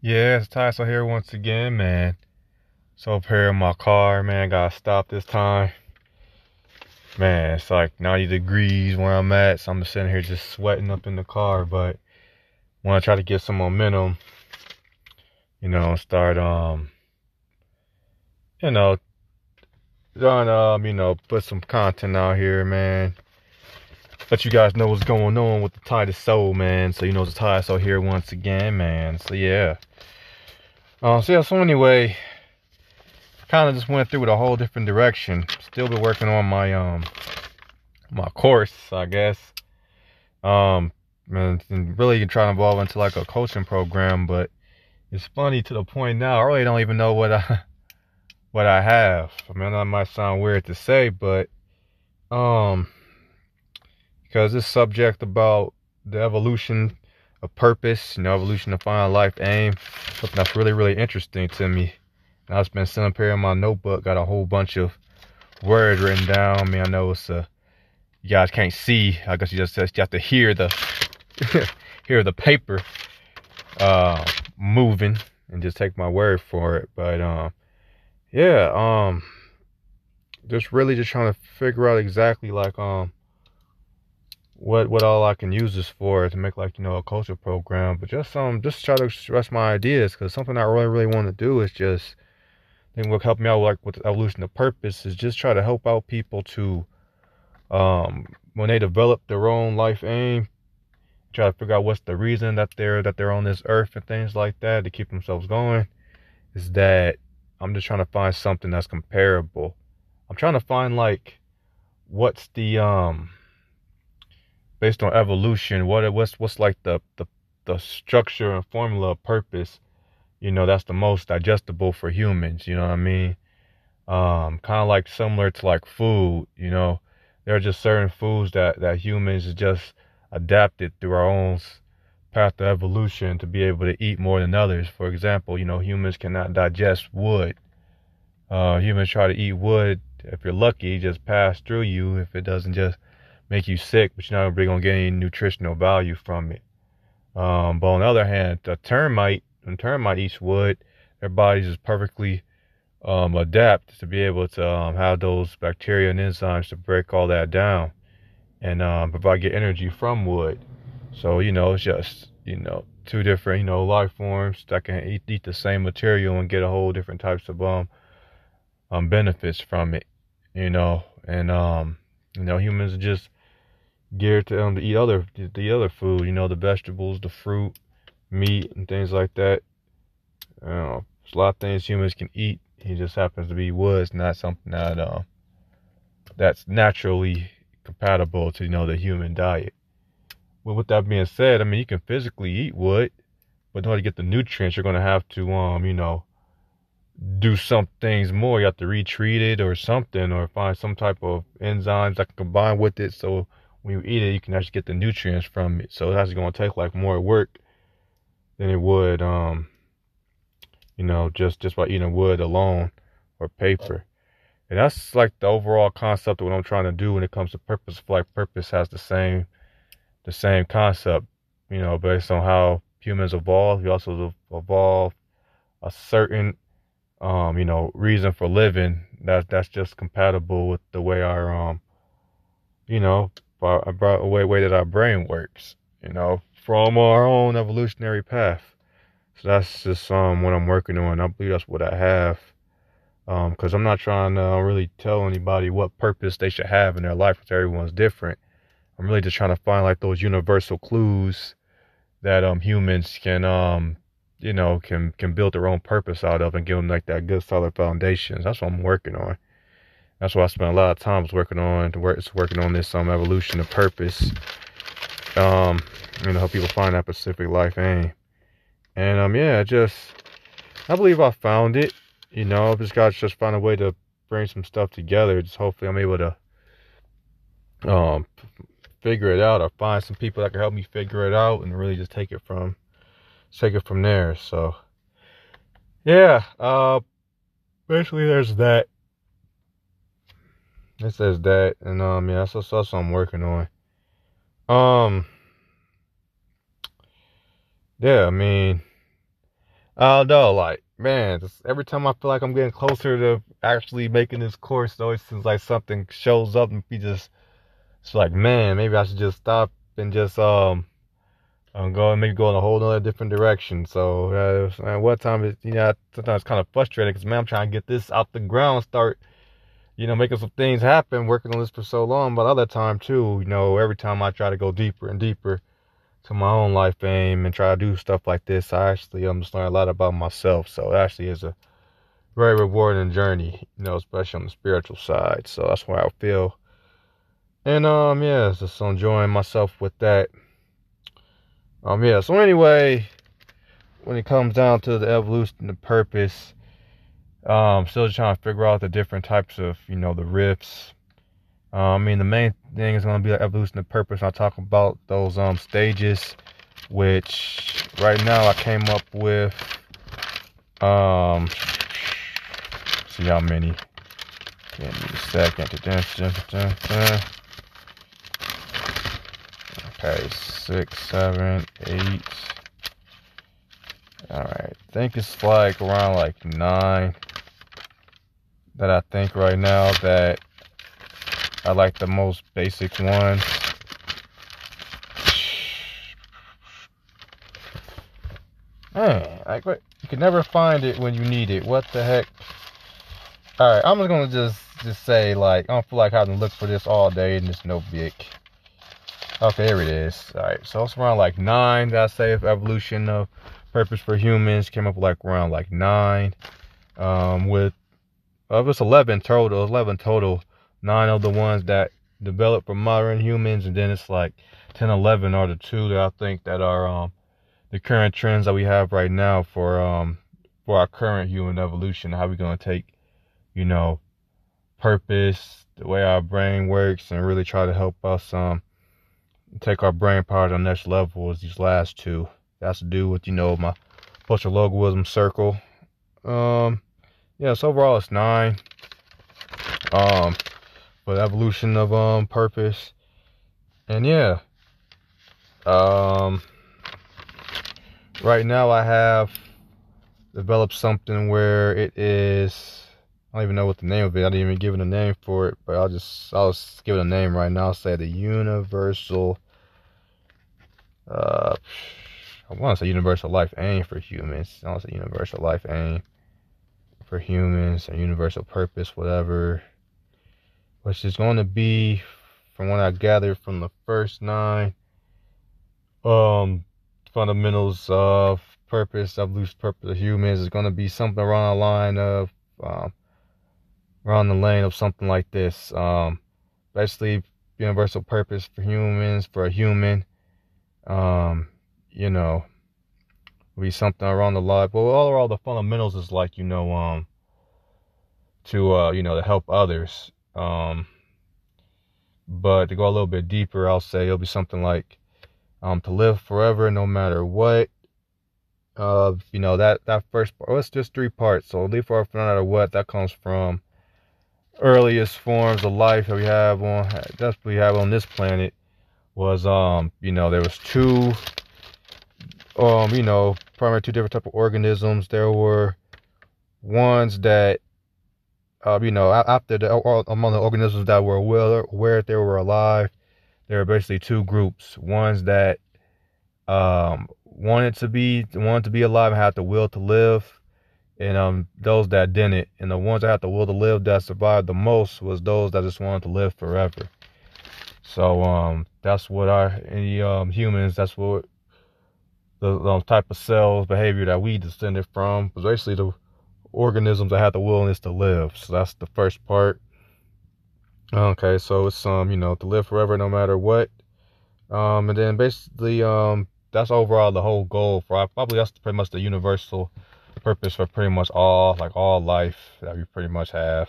Yeah, it's Tyso here once again, man. So up here in my car, man, got stopped this time. Man, it's like 90 degrees where I'm at, so I'm just sitting here just sweating up in the car, but when I try to get some momentum, you know, start, um, you know, trying um, you know, put some content out here, man. Let you guys know what's going on with the Titus Soul, man. So, you know, the it's Tyso here once again, man. So, yeah. Uh, so yeah, so anyway, kind of just went through with a whole different direction. Still been working on my um my course, I guess. Um, and really trying to evolve into like a coaching program, but it's funny to the point now. I really don't even know what I what I have. I mean, that might sound weird to say, but um, because this subject about the evolution a purpose, you know, evolution to find life aim. Something that's really, really interesting to me. And I've been sitting up here in my notebook, got a whole bunch of words written down. I mean, I know it's a, you guys can't see. I guess you just, you have to hear the, hear the paper, uh, moving and just take my word for it. But, um, yeah, um, just really just trying to figure out exactly like, um, what what all I can use this for to make like you know a culture program, but just um just try to express my ideas because something I really really want to do is just I think what help me out like with evolution of purpose is just try to help out people to um when they develop their own life aim, try to figure out what's the reason that they're that they're on this earth and things like that to keep themselves going. Is that I'm just trying to find something that's comparable. I'm trying to find like what's the um based on evolution, what what's what's like the the the structure and formula of purpose, you know, that's the most digestible for humans, you know what I mean? Um, kind of like similar to like food, you know, there are just certain foods that that humans just adapted through our own path of evolution to be able to eat more than others. For example, you know, humans cannot digest wood. Uh, humans try to eat wood. If you're lucky, just pass through you. If it doesn't just make you sick, but you're not really gonna get any nutritional value from it. Um, but on the other hand, a termite, when termite eats wood, their bodies is perfectly um, adapt to be able to um, have those bacteria and enzymes to break all that down and um, provide get energy from wood. So you know, it's just you know two different you know life forms that can eat, eat the same material and get a whole different types of um, um benefits from it. You know, and um you know humans just geared to um to eat other the other food, you know, the vegetables, the fruit, meat, and things like that. Know, there's a lot of things humans can eat. He just happens to be woods, not something that uh, that's naturally compatible to you know the human diet. Well, with that being said, I mean you can physically eat wood, but in order to get the nutrients, you're gonna have to um you know do some things more. You have to retreat it or something, or find some type of enzymes that can combine with it so when you eat it, you can actually get the nutrients from it. So it's actually going to take like more work than it would, um, you know, just just by eating wood alone or paper. And that's like the overall concept of what I'm trying to do when it comes to purpose. Like purpose has the same the same concept, you know, based on how humans evolve. We also evolve a certain um, you know, reason for living that that's just compatible with the way our um, you know, about a way, way that our brain works, you know, from our own evolutionary path. So that's just um what I'm working on. I believe that's what I have. Um, because I'm not trying to really tell anybody what purpose they should have in their life because everyone's different. I'm really just trying to find like those universal clues that um humans can um you know can can build their own purpose out of and give them like that good solid foundation. That's what I'm working on. That's why I spent a lot of times working on work, working on this um evolution of purpose. Um, you know, help people find that Pacific life aim. And um, yeah, I just I believe I found it. You know, I've just got to just find a way to bring some stuff together. Just hopefully I'm able to um figure it out or find some people that can help me figure it out and really just take it from take it from there. So yeah, uh basically there's that. It says that, and um, yeah, that's, that's what I'm working on. Um, yeah, I mean, I don't know, like, man, just every time I feel like I'm getting closer to actually making this course, it always seems like something shows up and be just, it's like, man, maybe I should just stop and just, um, I'm going, maybe go in a whole other different direction. So, uh, what time is, you know, sometimes it's kind of frustrating because, man, I'm trying to get this out the ground, start, you know, making some things happen, working on this for so long. But other time, too, you know, every time I try to go deeper and deeper, to my own life aim and try to do stuff like this, I actually I'm just learning a lot about myself. So it actually is a very rewarding journey, you know, especially on the spiritual side. So that's why I feel. And um yeah, just enjoying myself with that. Um yeah, so anyway, when it comes down to the evolution of purpose, um still trying to figure out the different types of, you know, the riffs. uh, I mean, the main thing is going to be the evolution of purpose. I'll talk about those um stages, which right now I came up with. Um, see how many. Give me a second. Okay, six, seven, eight. All right, I think it's like around like nine that I think right now that I like the most basic one. Man, like what? You can never find it when you need it. What the heck? All right, I'm just gonna just just say like I don't feel like having to look for this all day and it's no big. Okay, here it is. All right, so it's around like nine. That I say evolution of purpose for humans came up like around like nine. Um, with of uh, it's eleven total. Eleven total nine of the ones that developed for modern humans, and then it's like 10, 11 are the two that I think that are um, the current trends that we have right now for um, for our current human evolution. How we gonna take, you know, purpose, the way our brain works, and really try to help us um take our brain power to the next level. Is these last two? That's to do with you know my partial logarithm circle. Um, yeah. So overall, it's nine. Um, for the evolution of um purpose. And yeah. Um right now I have developed something where it is I don't even know what the name of it. I didn't even give it a name for it, but I'll just I'll just give it a name right now. I'll say the universal uh I want to say universal life aim for humans. I want to say universal life aim for humans, a universal purpose, whatever which is going to be, from what I gathered from the first nine, um, fundamentals of purpose, of loose purpose of humans is going to be something around the line of, um, around the lane of something like this. Um, basically, universal purpose for humans, for a human, um, you know, be something around the life. But all all the fundamentals is like, you know, um, to, uh, you know, to help others um, but to go a little bit deeper, I'll say it'll be something like um, to live forever no matter what. Uh, you know that that first part. Well, it's just three parts. So live forever no matter what. That comes from earliest forms of life that we have on that we have on this planet was um you know there was two um you know primary two different type of organisms there were ones that uh, you know, after the among the organisms that were aware, aware they were alive, there were basically two groups. Ones that um, wanted to be wanted to be alive and had the will to live, and um, those that didn't. And the ones that had the will to live that survived the most was those that just wanted to live forever. So um, that's what our any um, humans. That's what the, the type of cells behavior that we descended from was basically the organisms that had the willingness to live. So that's the first part. Okay, so it's um, you know, to live forever no matter what. Um, and then basically, um, that's overall the whole goal for probably that's pretty much the universal purpose for pretty much all like all life that we pretty much have.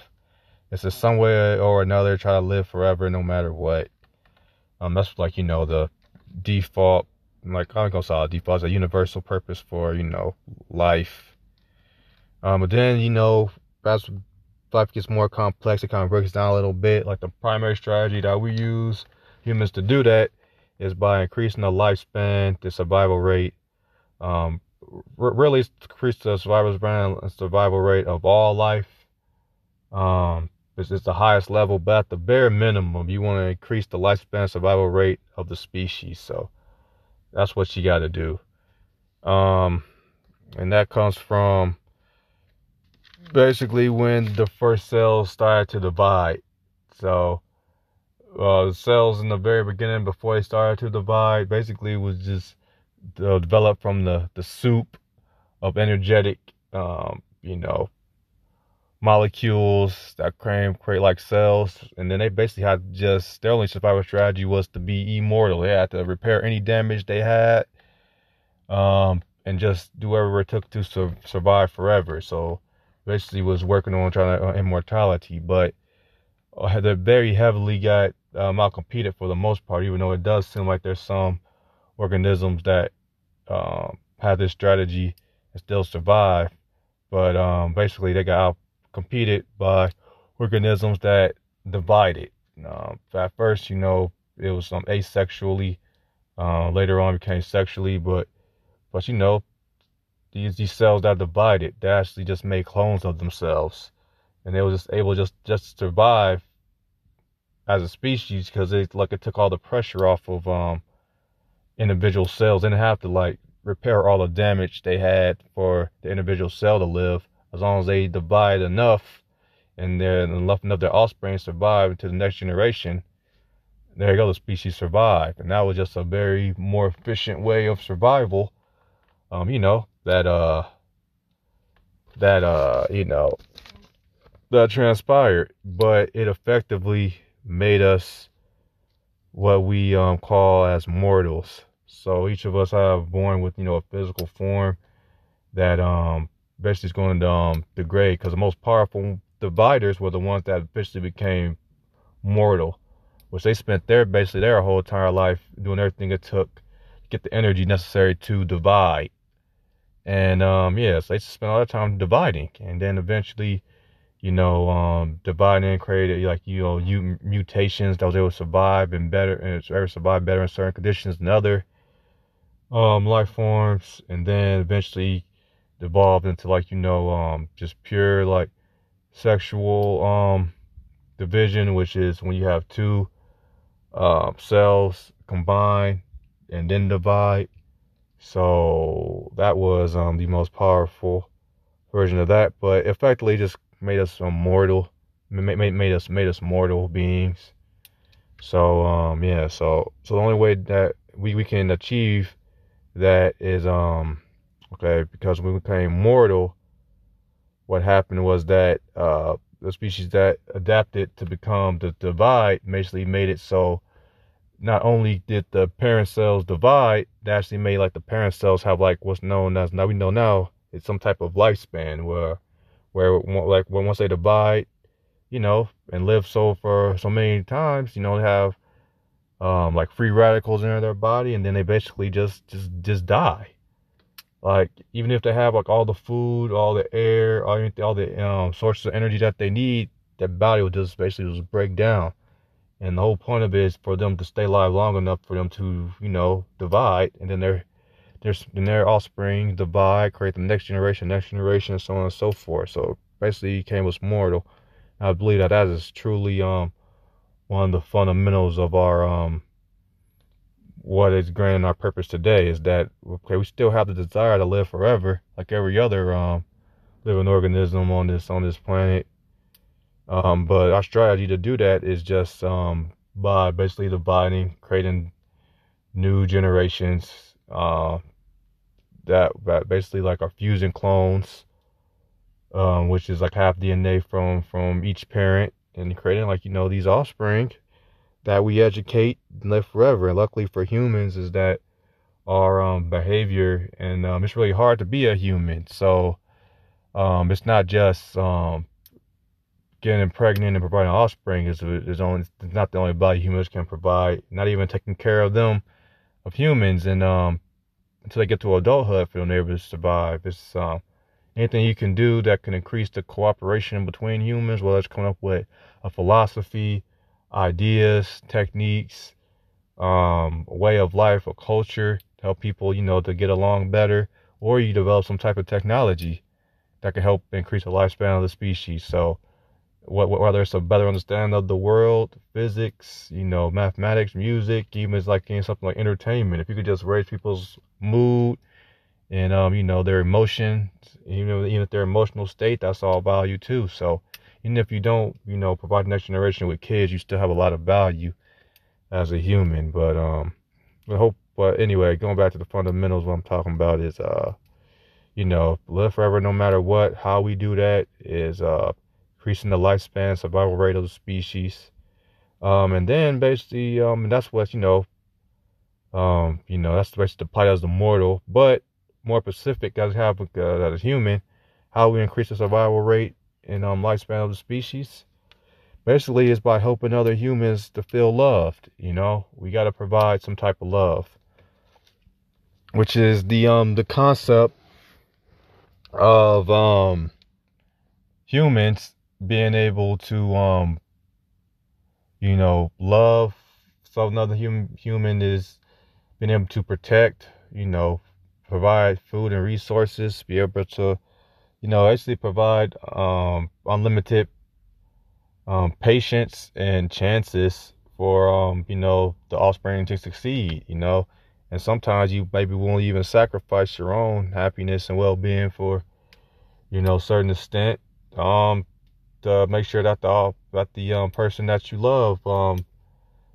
It's in some way or another try to live forever no matter what. Um, that's like you know the default, like I'm gonna say default is a universal purpose for you know life um, but then, you know, as life gets more complex, it kind of breaks down a little bit. Like the primary strategy that we use humans to do that is by increasing the lifespan, the survival rate, um, really increase the survival survival rate of all life. Um, it's, it's the highest level, but at the bare minimum, you want to increase the lifespan survival rate of the species. So that's what you got to do. Um, and that comes from basically when the first cells started to divide. So uh, the cells in the very beginning, before they started to divide, basically was just uh, developed from the the soup of energetic, um, you know, molecules that create create like cells, and then they basically had just their only survival strategy was to be immortal. They had to repair any damage they had, um, and just do whatever it took to su- survive forever. So basically, was working on trying to uh, immortality, but uh, they very heavily got um, outcompeted for the most part. Even though it does seem like there's some organisms that um, have this strategy and still survive, but um, basically they got out competed by organisms that divided. At first, you know, it was um, asexually. Uh, later on, became sexually, but but you know, these these cells that divided, they actually just made clones of themselves, and they were just able just just to survive as a species because it like it took all the pressure off of um individual cells. Didn't have to like repair all the damage they had for the individual cell to live as long as they divide enough and then enough of their offspring survive into the next generation, there you go, the species survived. And that was just a very more efficient way of survival. Um, you know, that uh that uh, you know, that transpired. But it effectively made us what we um call as mortals. So each of us are born with, you know, a physical form that um basically is going to um, degrade because the most powerful dividers were the ones that eventually became mortal, which they spent their basically their whole entire life doing everything it took to get the energy necessary to divide. And um, yeah, so they spent a lot of time dividing, and then eventually, you know, um, dividing and created like you know you mutations that was able to survive and better and ever survive better in certain conditions than other um, life forms, and then eventually evolved into like you know um just pure like sexual um division which is when you have two cells combine and then divide. So that was um the most powerful version of that but effectively just made us immortal made, made, made us made us mortal beings. So um yeah so so the only way that we, we can achieve that is um Okay, because when we became mortal, what happened was that uh, the species that adapted to become the divide basically made it so not only did the parent cells divide, they actually made like the parent cells have like what's known as now we know now it's some type of lifespan where where like when once they divide, you know, and live so for so many times, you know, they have um like free radicals in their body and then they basically just just just die like even if they have like all the food, all the air, all, all the um, sources of energy that they need, their body will just basically just break down. And the whole point of it is for them to stay alive long enough for them to, you know, divide, and then their their then their offspring divide, create the next generation, next generation, and so on and so forth. So basically, he came was mortal. I believe that that is truly um one of the fundamentals of our um what is granting our purpose today is that okay, we still have the desire to live forever, like every other um, living organism on this on this planet. Um, but our strategy to do that is just um, by basically dividing, creating new generations uh, that, that basically like are fusing clones, um, which is like half DNA from from each parent, and creating like you know these offspring that we educate and live forever. And luckily for humans is that our um, behavior and um, it's really hard to be a human. So um, it's not just um, getting pregnant and providing offspring is is only it's not the only body humans can provide. Not even taking care of them of humans and um, until they get to adulthood for them able to survive. It's um, anything you can do that can increase the cooperation between humans, whether it's coming up with a philosophy, ideas, techniques, um, way of life, a culture to help people, you know, to get along better, or you develop some type of technology that can help increase the lifespan of the species. So, whether it's a better understanding of the world, physics, you know, mathematics, music, even like in something like entertainment. If you could just raise people's mood and um, you know, their emotions, even even if their emotional state, that's all value too. So even if you don't, you know, provide the next generation with kids, you still have a lot of value as a human. But um, I hope. But anyway, going back to the fundamentals, what I'm talking about is uh, you know, live forever no matter what. How we do that is uh, increasing the lifespan, survival rate of the species. Um, and then basically, um, and that's what you know, um, you know, that's basically the plight as the mortal. But more specific as have uh, as a human, how we increase the survival rate and um, lifespan of the species. Basically, is by helping other humans to feel loved. You know, we got to provide some type of love, which is the um the concept of um humans being able to um you know love so another human human is being able to protect you know provide food and resources, be able to, you know, actually provide um, unlimited um, patience and chances for, um, you know, the offspring to succeed, you know. And sometimes you maybe won't even sacrifice your own happiness and well being for, you know, certain extent, um, to make sure that the that the um person that you love um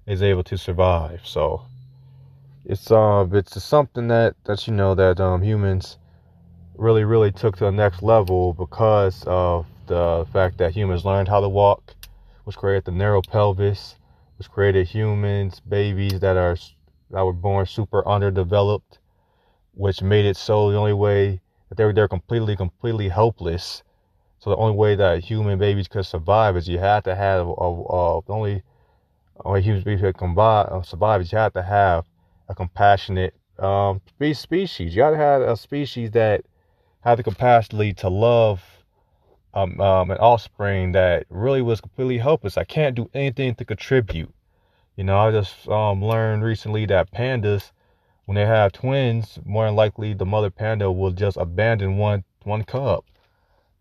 is able to survive. So it's uh it's something that that you know that um humans really really took to the next level because of the fact that humans learned how to walk which created the narrow pelvis which created humans babies that are that were born super underdeveloped which made it so the only way that they were they're completely completely helpless so the only way that human babies could survive is you had to have a, a, a the only only human babies could combine, survive is you had to have a compassionate um, species. You gotta have a species that had the capacity to love um, um, an offspring that really was completely helpless. I can't do anything to contribute. You know, I just um, learned recently that pandas, when they have twins, more than likely the mother panda will just abandon one one cub.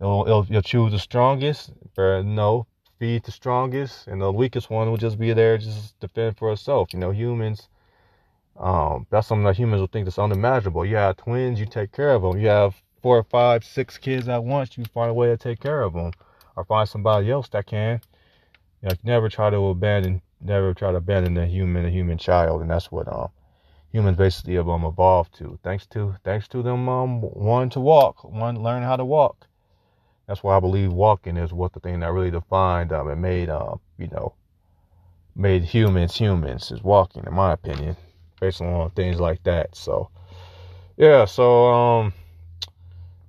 It'll, it'll, it'll choose the strongest, or no, feed the strongest, and the weakest one will just be there just defend for itself. You know, humans um, that's something that humans will think that's unimaginable. You have twins, you take care of them. You have four or five, six kids at once, you find a way to take care of them, or find somebody else that can. You know, never try to abandon, never try to abandon a human, a human child, and that's what um humans basically have um evolved to. Thanks to thanks to them um wanting to walk, one learn how to walk. That's why I believe walking is what the thing that really defined um and made um you know made humans humans is walking, in my opinion based on things like that. So yeah, so um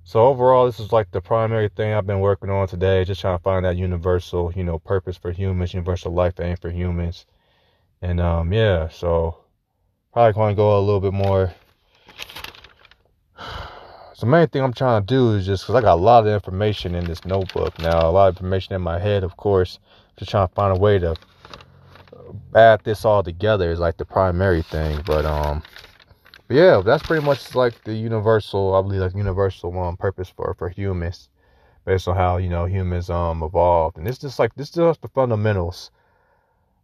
so overall this is like the primary thing I've been working on today, just trying to find that universal, you know, purpose for humans, universal life aim for humans. And um yeah, so probably going to go a little bit more so main thing I'm trying to do is just because I got a lot of information in this notebook now, a lot of information in my head, of course. Just trying to find a way to add this all together is like the primary thing. But um, yeah, that's pretty much like the universal, I believe, like universal um purpose for for humans, based on how you know humans um evolved, and it's just like this is just the fundamentals.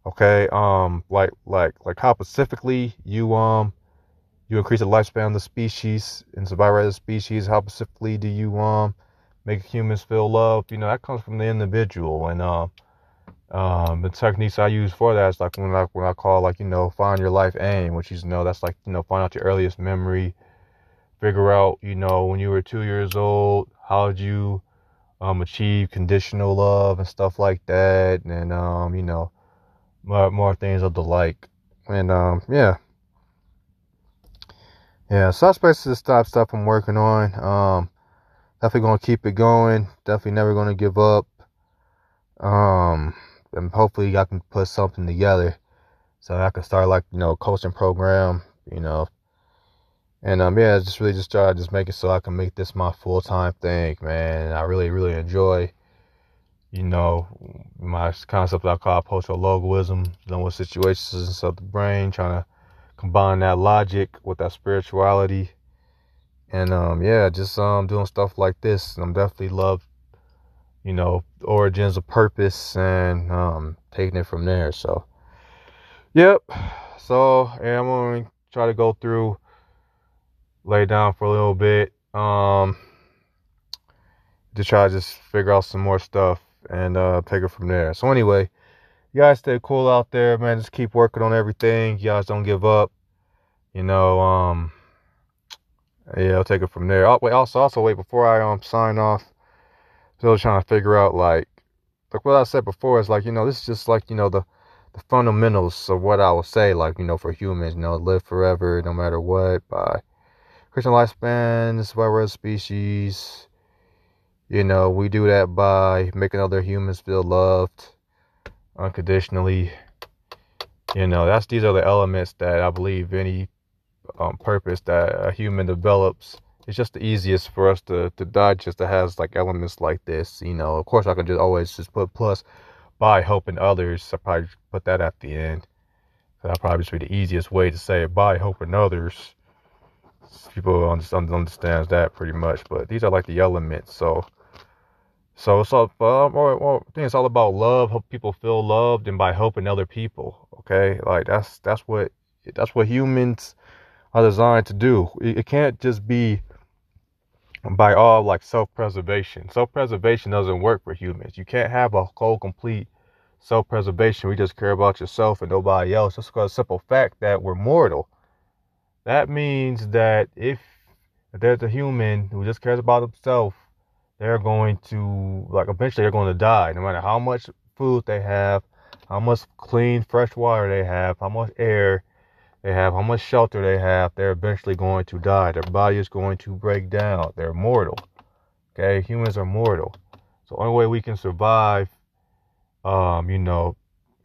Okay, um, like like like how specifically you um you increase the lifespan of the species and survival rate of the species. How specifically do you um make humans feel loved? You know that comes from the individual, and um. Uh, um, the techniques I use for that is like when I when I call like you know find your life aim, which is you know that's like you know find out your earliest memory, figure out you know when you were two years old how did you um, achieve conditional love and stuff like that, and um, you know more more things of the like, and um, yeah, yeah. So that's basically the stop stuff I'm working on. Um, definitely gonna keep it going. Definitely never gonna give up. Um and hopefully I can put something together so I can start like you know a coaching program, you know. And um yeah, just really just try to just make it so I can make this my full time thing, man. I really really enjoy, you know, my concept I call post logoism, dealing with situations of the brain, trying to combine that logic with that spirituality. And um, yeah, just um, doing stuff like this. And I'm definitely love, you know, origins of purpose and um, taking it from there. So, yep. So yeah, I'm gonna try to go through, lay down for a little bit, um, to try to just figure out some more stuff and uh, take it from there. So anyway, you guys stay cool out there, man. Just keep working on everything. You guys don't give up. You know, um, yeah, I'll take it from there. Oh, wait, also, also wait before I um sign off. Still trying to figure out like, like what I said before is like you know this is just like you know the the fundamentals of what I will say like you know for humans you know live forever no matter what by Christian lifespan this is why we're a species. You know we do that by making other humans feel loved unconditionally. You know that's these are the elements that I believe any um, purpose that a human develops. It's just the easiest for us to, to digest that has like elements like this. You know, of course, I can just always just put plus by helping others. I probably put that at the end. That'll probably just be the easiest way to say it by helping others. People understand understands that pretty much, but these are like the elements. So, so it's all. Um, well, I think it's all about love. Help people feel loved, and by helping other people. Okay, like that's that's what that's what humans are designed to do. It can't just be by all like self-preservation. Self-preservation doesn't work for humans. You can't have a whole complete self-preservation. We just care about yourself and nobody else. Just because simple fact that we're mortal. That means that if there's a human who just cares about himself, they're going to like eventually they're going to die. No matter how much food they have, how much clean fresh water they have, how much air they have, how much shelter they have, they're eventually going to die. Their body is going to break down. They're mortal. Okay, humans are mortal. So the only way we can survive, um, you know,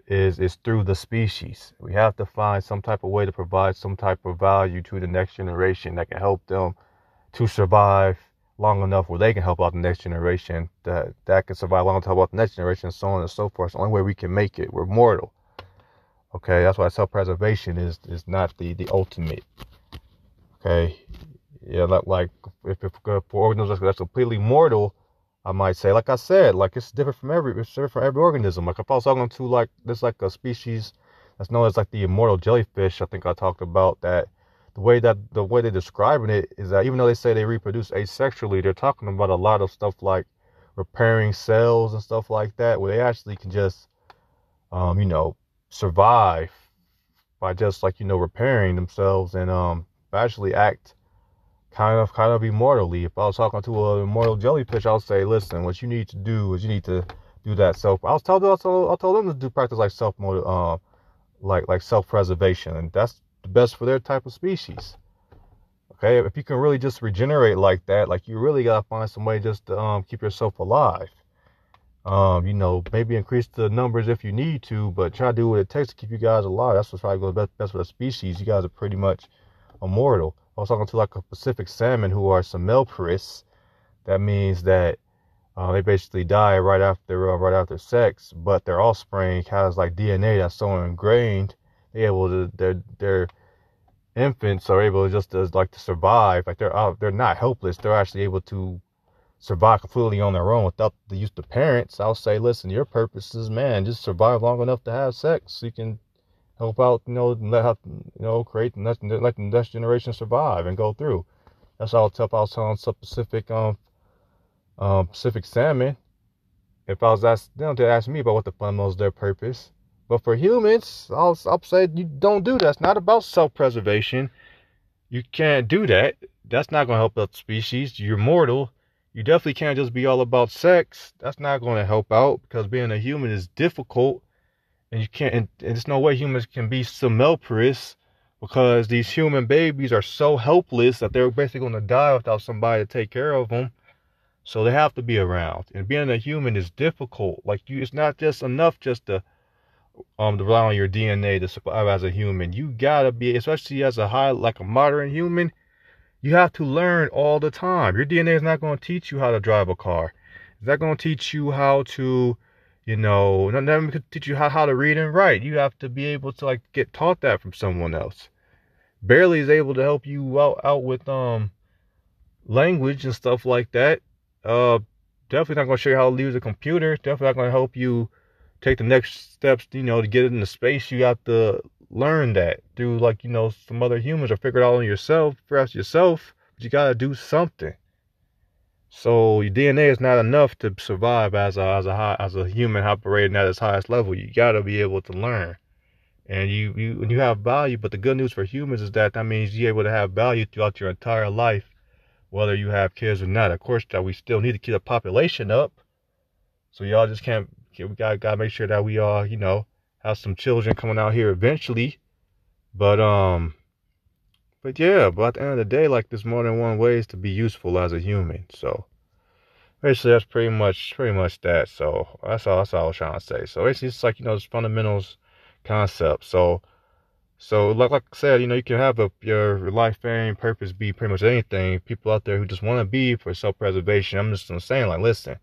is is through the species. We have to find some type of way to provide some type of value to the next generation that can help them to survive long enough where they can help out the next generation that that can survive long enough to help out the next generation, so on and so forth. It's the only way we can make it. We're mortal. Okay, that's why self-preservation is is not the the ultimate. Okay, yeah, like like if, if for organisms that's completely mortal, I might say, like I said, like it's different from every it's different from every organism. Like if I was talking to like there's like a species that's known as like the immortal jellyfish. I think I talked about that. The way that the way they're describing it is that even though they say they reproduce asexually, they're talking about a lot of stuff like repairing cells and stuff like that, where they actually can just, um, you know, survive by just like you know repairing themselves and um actually act kind of kind of immortally. If I was talking to a immortal jellyfish, I'll say, listen, what you need to do is you need to do that self. I was told I told, I them to do practice like self uh, like like self preservation, and that's the best for their type of species. Okay, if you can really just regenerate like that, like you really gotta find some way just to um, keep yourself alive. Um, you know, maybe increase the numbers if you need to, but try to do what it takes to keep you guys alive. That's what's probably going best, for the species. You guys are pretty much immortal. I was talking to like a Pacific salmon who are semelparous. That means that uh, they basically die right after uh, right after sex, but their offspring has like DNA that's so ingrained. They able to their their infants are able just to like to survive. Like they're out, they're not helpless. They're actually able to survive completely on their own without the use of parents, I'll say, listen, your purpose is, man, just survive long enough to have sex so you can help out, you know, let you know, create the next, let the next generation survive and go through. That's all tough. I was telling some Pacific, um, um, Pacific salmon. If I was asked them to ask me about what the fundamentals of their purpose, but for humans, I'll, I'll say you don't do that. It's not about self-preservation. You can't do that. That's not going to help the species. You're mortal you definitely can't just be all about sex. That's not going to help out because being a human is difficult. And you can't, and, there's no way humans can be semelparous because these human babies are so helpless that they're basically going to die without somebody to take care of them. So they have to be around. And being a human is difficult. Like you, it's not just enough just to um to rely on your DNA to survive as a human. You gotta be, especially as a high, like a modern human you have to learn all the time. Your DNA is not going to teach you how to drive a car. It's not going to teach you how to, you know, not even to teach you how, how to read and write. You have to be able to like get taught that from someone else. Barely is able to help you out out with um language and stuff like that. Uh, definitely not going to show you how to use a computer. Definitely not going to help you take the next steps, you know, to get into space. You have to learn that through, like, you know, some other humans or figure it out on yourself, perhaps yourself. You got to do something. So your DNA is not enough to survive as a as a high, as a human operating at its highest level. You got to be able to learn, and you you you have value. But the good news for humans is that that means you're able to have value throughout your entire life, whether you have kids or not. Of course, that we still need to keep the population up. So y'all just can't. We gotta, got to make sure that we all you know have some children coming out here eventually. But um, but yeah, but at the end of the day, like there's more than one ways to be useful as a human. So basically that's pretty much pretty much that. So that's all that's all I was trying to say. So basically it's like, you know, this fundamentals concept. So so like like I said, you know, you can have a your life varying purpose be pretty much anything. People out there who just want to be for self preservation. I'm just saying, like, listen,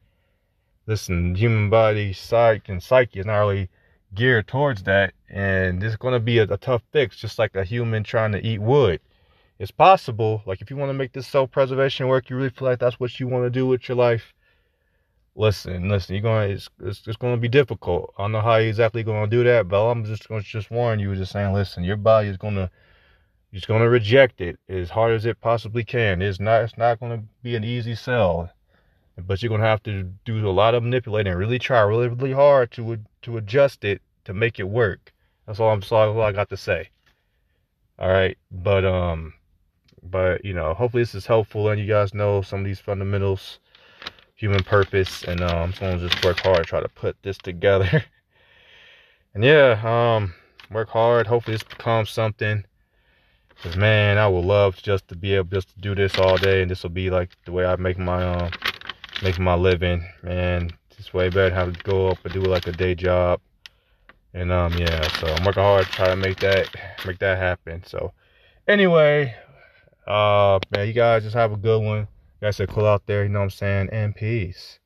listen, human body, psyche, and psyche is not really geared towards that. And it's going to be a, a, tough fix, just like a human trying to eat wood. It's possible. Like, if you want to make this self preservation work, you really feel like that's what you want to do with your life. Listen, listen, you're going to, it's, it's, it's going to be difficult. I don't know how you're exactly going to do that, but I'm just going to just warn you, just saying, listen, your body is going to, it's going to reject it as hard as it possibly can. It's not, it's not going to be an easy sell but you're gonna have to do a lot of manipulating and really try really really hard to to adjust it to make it work. That's all i'm sorry all i got to say. All right. But um but you know hopefully this is helpful and you guys know some of these fundamentals human purpose and um i'm just work hard try to put this together. And yeah um work hard. Hopefully this becomes something. Because man i would love just to be able just to do this all day and this will be like the way i make my um making my living, man. It's way better have to go up and do like a day job. And um yeah, so I'm working hard to try to make that make that happen. So anyway, uh man, you guys just have a good one. You guys are cool out there, you know what I'm saying? And peace.